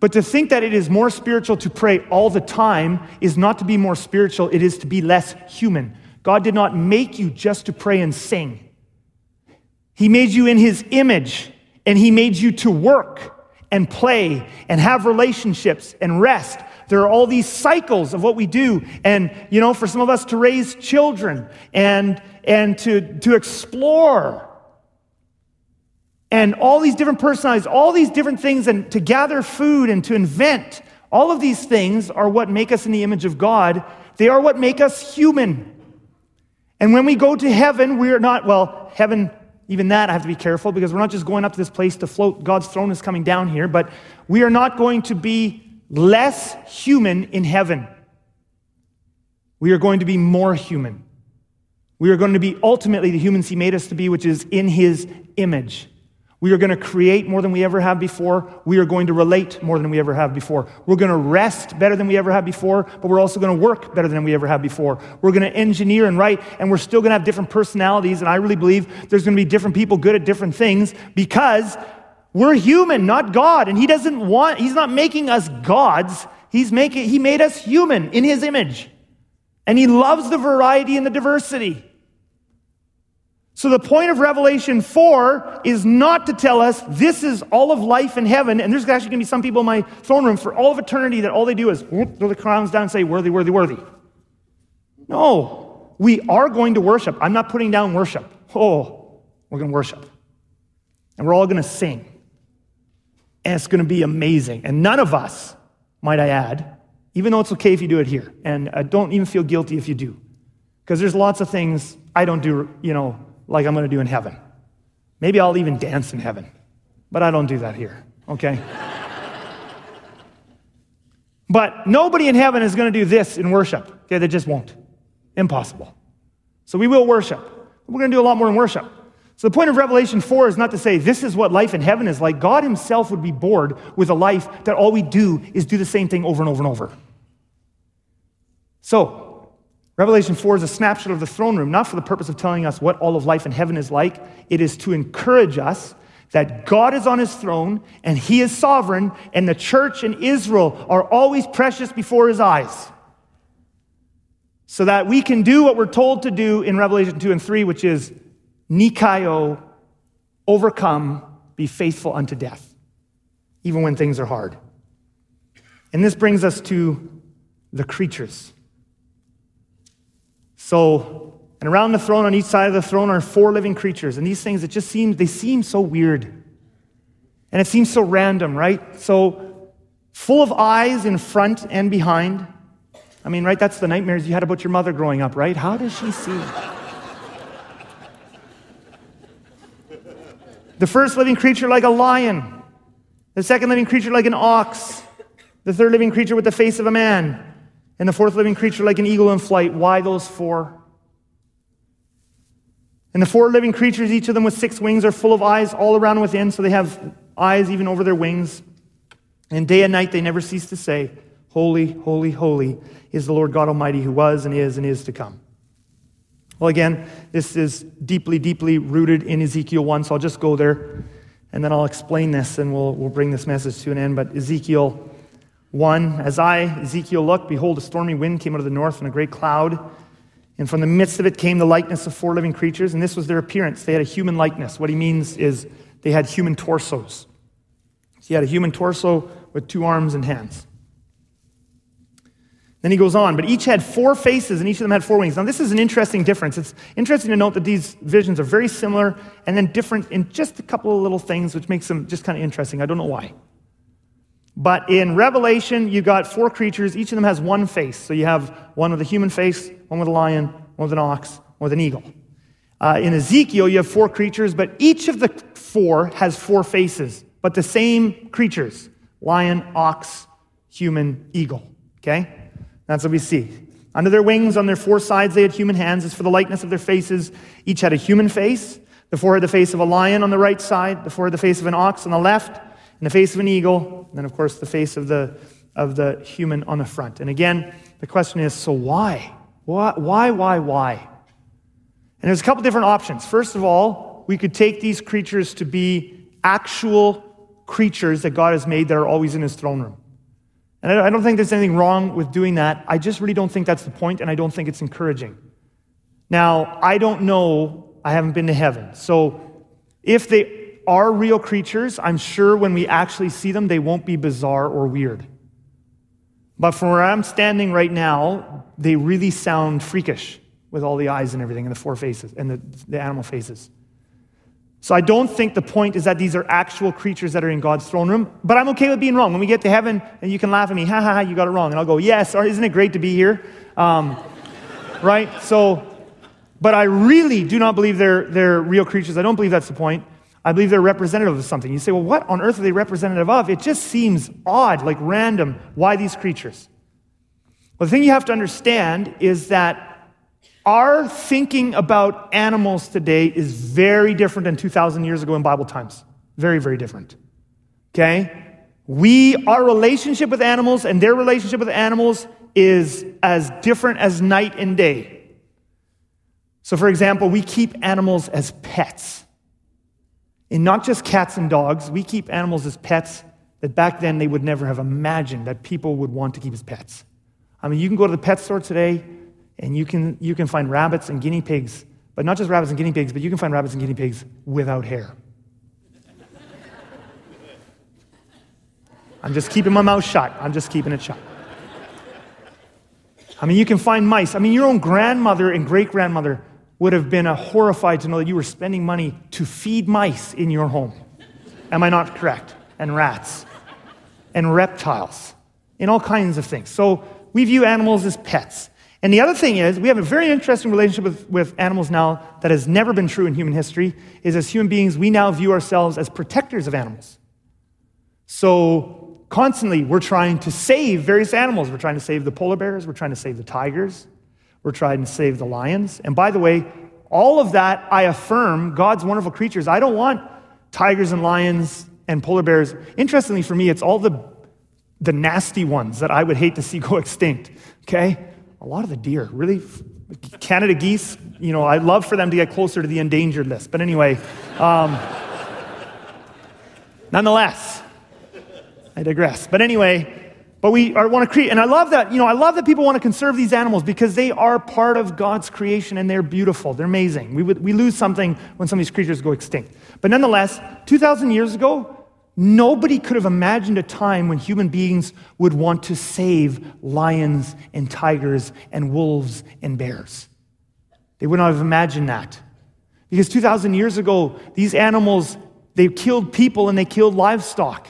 Speaker 2: But to think that it is more spiritual to pray all the time is not to be more spiritual, it is to be less human. God did not make you just to pray and sing. He made you in His image, and He made you to work and play and have relationships and rest. There are all these cycles of what we do. And, you know, for some of us to raise children and, and to, to explore and all these different personalities, all these different things, and to gather food and to invent. All of these things are what make us in the image of God. They are what make us human. And when we go to heaven, we are not, well, heaven, even that I have to be careful because we're not just going up to this place to float. God's throne is coming down here, but we are not going to be less human in heaven. We are going to be more human. We are going to be ultimately the humans He made us to be, which is in His image. We are going to create more than we ever have before. We are going to relate more than we ever have before. We're going to rest better than we ever have before, but we're also going to work better than we ever have before. We're going to engineer and write, and we're still going to have different personalities. And I really believe there's going to be different people good at different things because we're human, not God. And He doesn't want, He's not making us gods. He's making, He made us human in His image. And He loves the variety and the diversity. So, the point of Revelation 4 is not to tell us this is all of life in heaven, and there's actually going to be some people in my throne room for all of eternity that all they do is throw the crowns down and say, Worthy, worthy, worthy. No, we are going to worship. I'm not putting down worship. Oh, we're going to worship. And we're all going to sing. And it's going to be amazing. And none of us, might I add, even though it's okay if you do it here, and I don't even feel guilty if you do, because there's lots of things I don't do, you know, like I'm going to do in heaven. Maybe I'll even dance in heaven, but I don't do that here, okay? but nobody in heaven is going to do this in worship, okay? They just won't. Impossible. So we will worship. We're going to do a lot more in worship. So the point of Revelation 4 is not to say this is what life in heaven is like. God himself would be bored with a life that all we do is do the same thing over and over and over. So, Revelation 4 is a snapshot of the throne room, not for the purpose of telling us what all of life in heaven is like. It is to encourage us that God is on his throne and he is sovereign, and the church and Israel are always precious before his eyes. So that we can do what we're told to do in Revelation 2 and 3, which is nikao, overcome, be faithful unto death, even when things are hard. And this brings us to the creatures. So, and around the throne, on each side of the throne, are four living creatures. And these things, it just seems, they seem so weird. And it seems so random, right? So, full of eyes in front and behind. I mean, right? That's the nightmares you had about your mother growing up, right? How does she see? the first living creature like a lion, the second living creature like an ox, the third living creature with the face of a man and the fourth living creature like an eagle in flight. Why those four? And the four living creatures, each of them with six wings, are full of eyes all around within, so they have eyes even over their wings. And day and night they never cease to say, Holy, holy, holy is the Lord God Almighty who was and is and is to come. Well, again, this is deeply, deeply rooted in Ezekiel 1, so I'll just go there and then I'll explain this and we'll, we'll bring this message to an end. But Ezekiel 1 As I, Ezekiel, looked, behold, a stormy wind came out of the north and a great cloud. And from the midst of it came the likeness of four living creatures, and this was their appearance. They had a human likeness. What he means is they had human torsos. So he had a human torso with two arms and hands. Then he goes on, but each had four faces and each of them had four wings. Now, this is an interesting difference. It's interesting to note that these visions are very similar and then different in just a couple of little things, which makes them just kind of interesting. I don't know why. But in Revelation, you got four creatures. Each of them has one face. So you have one with a human face, one with a lion, one with an ox, one with an eagle. Uh, in Ezekiel, you have four creatures, but each of the four has four faces, but the same creatures lion, ox, human, eagle. Okay? That's what we see. Under their wings, on their four sides, they had human hands. As for the likeness of their faces, each had a human face. The four had the face of a lion on the right side, the four had the face of an ox on the left and the face of an eagle, and then, of course, the face of the, of the human on the front. And again, the question is so why? Why, why, why, why? And there's a couple different options. First of all, we could take these creatures to be actual creatures that God has made that are always in his throne room. And I don't think there's anything wrong with doing that. I just really don't think that's the point, and I don't think it's encouraging. Now, I don't know, I haven't been to heaven. So if they are real creatures, I'm sure when we actually see them, they won't be bizarre or weird. But from where I'm standing right now, they really sound freakish with all the eyes and everything and the four faces and the, the animal faces. So I don't think the point is that these are actual creatures that are in God's throne room, but I'm okay with being wrong. When we get to heaven and you can laugh at me, ha ha ha, you got it wrong. And I'll go, yes, isn't it great to be here? Um, right? So, but I really do not believe they're, they're real creatures. I don't believe that's the point. I believe they're representative of something. You say, well, what on earth are they representative of? It just seems odd, like random. Why these creatures? Well, the thing you have to understand is that our thinking about animals today is very different than 2,000 years ago in Bible times. Very, very different. Okay? We, our relationship with animals and their relationship with animals is as different as night and day. So, for example, we keep animals as pets. And not just cats and dogs, we keep animals as pets that back then they would never have imagined that people would want to keep as pets. I mean, you can go to the pet store today and you can, you can find rabbits and guinea pigs, but not just rabbits and guinea pigs, but you can find rabbits and guinea pigs without hair. I'm just keeping my mouth shut. I'm just keeping it shut. I mean, you can find mice. I mean, your own grandmother and great grandmother would have been horrified to know that you were spending money to feed mice in your home. Am I not correct? And rats and reptiles and all kinds of things. So we view animals as pets. And the other thing is, we have a very interesting relationship with, with animals now that has never been true in human history, is as human beings, we now view ourselves as protectors of animals. So constantly, we're trying to save various animals. We're trying to save the polar bears, we're trying to save the tigers, we're trying to save the lions. And by the way, all of that, I affirm God's wonderful creatures. I don't want tigers and lions and polar bears. Interestingly, for me, it's all the, the nasty ones that I would hate to see go extinct, okay? a lot of the deer, really, Canada geese, you know, I'd love for them to get closer to the endangered list. But anyway, um, nonetheless, I digress. But anyway, but we want to create, and I love that, you know, I love that people want to conserve these animals because they are part of God's creation and they're beautiful. They're amazing. We, we lose something when some of these creatures go extinct. But nonetheless, 2,000 years ago, Nobody could have imagined a time when human beings would want to save lions and tigers and wolves and bears. They would not have imagined that. Because 2,000 years ago, these animals, they killed people and they killed livestock.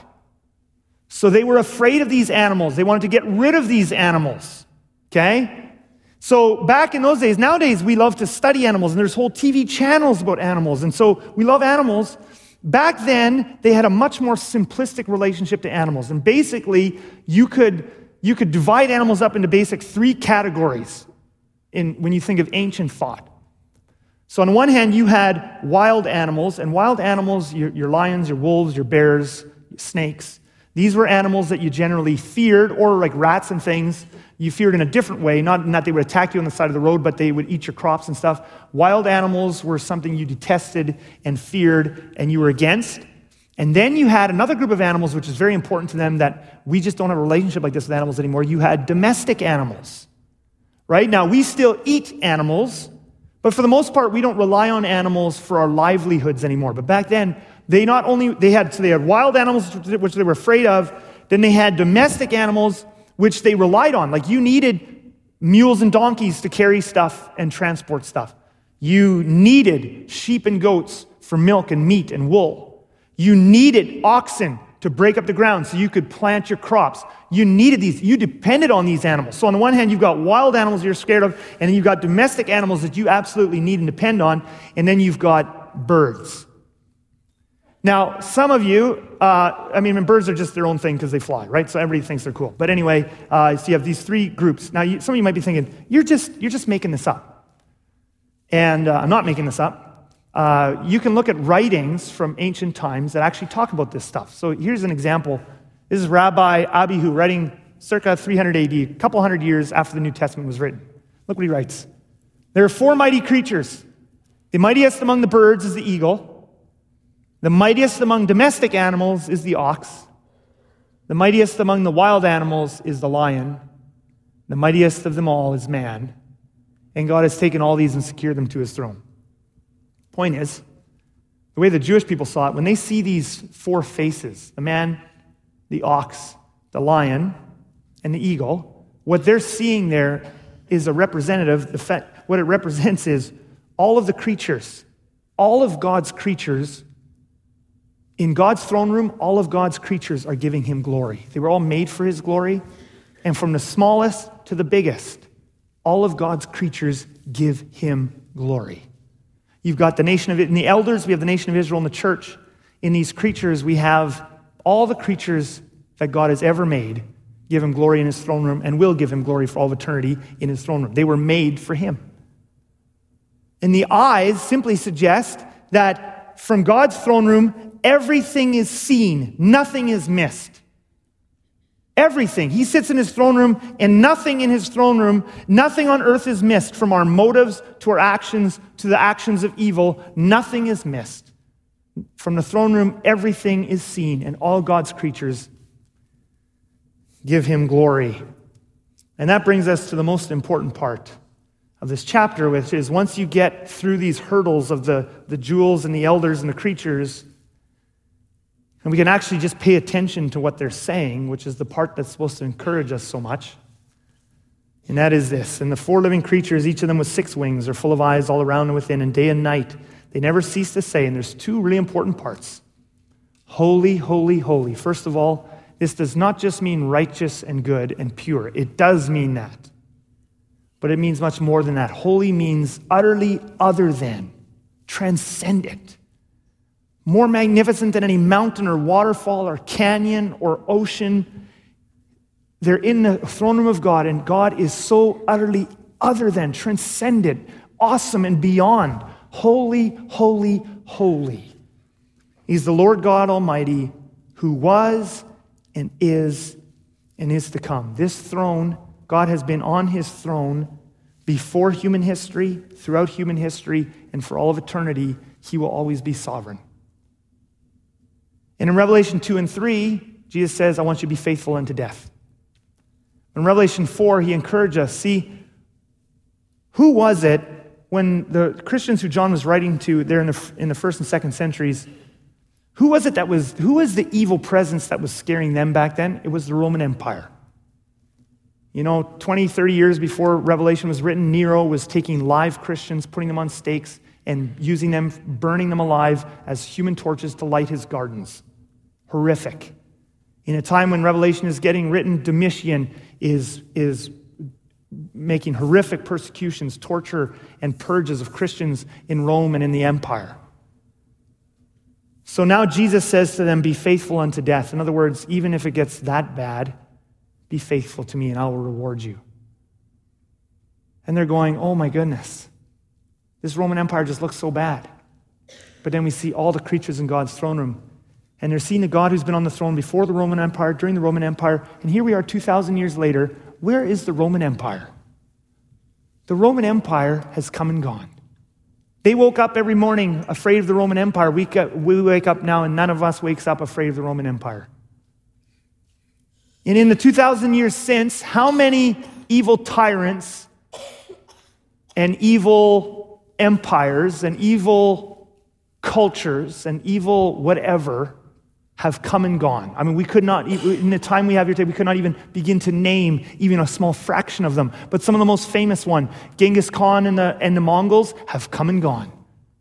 Speaker 2: So they were afraid of these animals. They wanted to get rid of these animals. Okay? So back in those days, nowadays we love to study animals and there's whole TV channels about animals. And so we love animals. Back then, they had a much more simplistic relationship to animals. And basically, you could, you could divide animals up into basic three categories in, when you think of ancient thought. So, on one hand, you had wild animals, and wild animals, your, your lions, your wolves, your bears, your snakes, these were animals that you generally feared, or like rats and things, you feared in a different way, not that they would attack you on the side of the road, but they would eat your crops and stuff. Wild animals were something you detested and feared and you were against. And then you had another group of animals, which is very important to them, that we just don't have a relationship like this with animals anymore. You had domestic animals, right? Now, we still eat animals, but for the most part, we don't rely on animals for our livelihoods anymore. But back then, they not only, they had, so they had wild animals, which they were afraid of, then they had domestic animals which they relied on. Like you needed mules and donkeys to carry stuff and transport stuff. You needed sheep and goats for milk and meat and wool. You needed oxen to break up the ground so you could plant your crops. You needed these, you depended on these animals. So, on the one hand, you've got wild animals you're scared of, and then you've got domestic animals that you absolutely need and depend on, and then you've got birds. Now, some of you, uh, I mean, birds are just their own thing because they fly, right? So everybody thinks they're cool. But anyway, uh, so you have these three groups. Now, you, some of you might be thinking, you're just, you're just making this up. And uh, I'm not making this up. Uh, you can look at writings from ancient times that actually talk about this stuff. So here's an example. This is Rabbi Abihu writing circa 300 AD, a couple hundred years after the New Testament was written. Look what he writes. There are four mighty creatures. The mightiest among the birds is the eagle. The mightiest among domestic animals is the ox. The mightiest among the wild animals is the lion. The mightiest of them all is man. And God has taken all these and secured them to his throne. Point is, the way the Jewish people saw it, when they see these four faces the man, the ox, the lion, and the eagle what they're seeing there is a representative. The what it represents is all of the creatures, all of God's creatures. In God's throne room, all of God's creatures are giving him glory. They were all made for his glory. And from the smallest to the biggest, all of God's creatures give him glory. You've got the nation of in the elders, we have the nation of Israel in the church. In these creatures, we have all the creatures that God has ever made give him glory in his throne room and will give him glory for all eternity in his throne room. They were made for him. And the eyes simply suggest that from God's throne room, everything is seen, nothing is missed. Everything. He sits in his throne room, and nothing in his throne room, nothing on earth is missed from our motives to our actions to the actions of evil. Nothing is missed. From the throne room, everything is seen, and all God's creatures give him glory. And that brings us to the most important part of this chapter, which is once you get through these hurdles of the, the jewels and the elders and the creatures, and we can actually just pay attention to what they're saying, which is the part that's supposed to encourage us so much. And that is this And the four living creatures, each of them with six wings, are full of eyes all around and within, and day and night, they never cease to say, and there's two really important parts Holy, holy, holy. First of all, this does not just mean righteous and good and pure, it does mean that. But it means much more than that. Holy means utterly other than, transcendent, more magnificent than any mountain or waterfall or canyon or ocean. They're in the throne room of God, and God is so utterly other than, transcendent, awesome, and beyond. Holy, holy, holy. He's the Lord God Almighty who was and is and is to come. This throne, God has been on his throne before human history, throughout human history, and for all of eternity. He will always be sovereign. And in Revelation 2 and 3, Jesus says, I want you to be faithful unto death. In Revelation 4, he encouraged us see, who was it when the Christians who John was writing to there in the, in the first and second centuries who was it that was, who was the evil presence that was scaring them back then? It was the Roman Empire. You know, 20, 30 years before Revelation was written, Nero was taking live Christians, putting them on stakes, and using them, burning them alive as human torches to light his gardens. Horrific. In a time when Revelation is getting written, Domitian is, is making horrific persecutions, torture, and purges of Christians in Rome and in the empire. So now Jesus says to them, Be faithful unto death. In other words, even if it gets that bad, be faithful to me and I will reward you. And they're going, Oh my goodness, this Roman Empire just looks so bad. But then we see all the creatures in God's throne room. And they're seeing a God who's been on the throne before the Roman Empire, during the Roman Empire. And here we are 2,000 years later. Where is the Roman Empire? The Roman Empire has come and gone. They woke up every morning afraid of the Roman Empire. We, we wake up now, and none of us wakes up afraid of the Roman Empire. And in the 2,000 years since, how many evil tyrants and evil empires and evil cultures and evil whatever have come and gone. I mean, we could not, in the time we have here today, we could not even begin to name even a small fraction of them. But some of the most famous one, Genghis Khan and the, and the Mongols, have come and gone.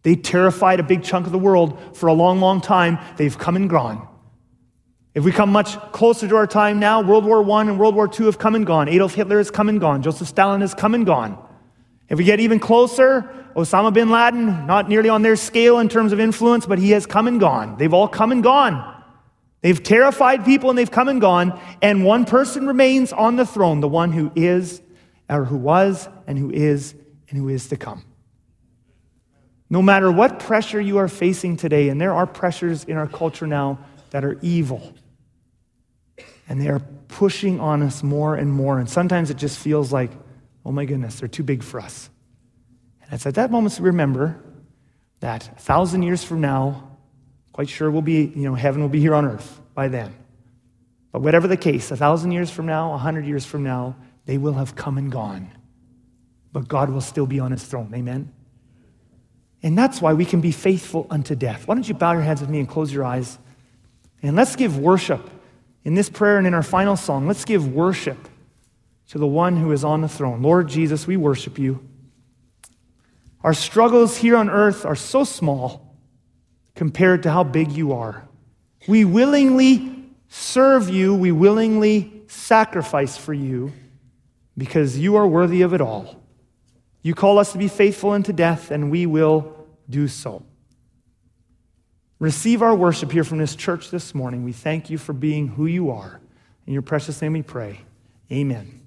Speaker 2: They terrified a big chunk of the world for a long, long time. They've come and gone. If we come much closer to our time now, World War I and World War II have come and gone. Adolf Hitler has come and gone. Joseph Stalin has come and gone. If we get even closer, Osama bin Laden, not nearly on their scale in terms of influence, but he has come and gone. They've all come and gone. They've terrified people and they've come and gone, and one person remains on the throne, the one who is, or who was, and who is, and who is to come. No matter what pressure you are facing today, and there are pressures in our culture now that are evil, and they are pushing on us more and more, and sometimes it just feels like, oh my goodness, they're too big for us. It's at that moment to remember that a thousand years from now, Quite sure we'll be, you know, heaven will be here on earth by then. But whatever the case, a thousand years from now, a hundred years from now, they will have come and gone. But God will still be on his throne. Amen? And that's why we can be faithful unto death. Why don't you bow your heads with me and close your eyes? And let's give worship in this prayer and in our final song. Let's give worship to the one who is on the throne. Lord Jesus, we worship you. Our struggles here on earth are so small compared to how big you are. We willingly serve you, we willingly sacrifice for you because you are worthy of it all. You call us to be faithful unto death, and we will do so. Receive our worship here from this church this morning. We thank you for being who you are. In your precious name we pray. Amen.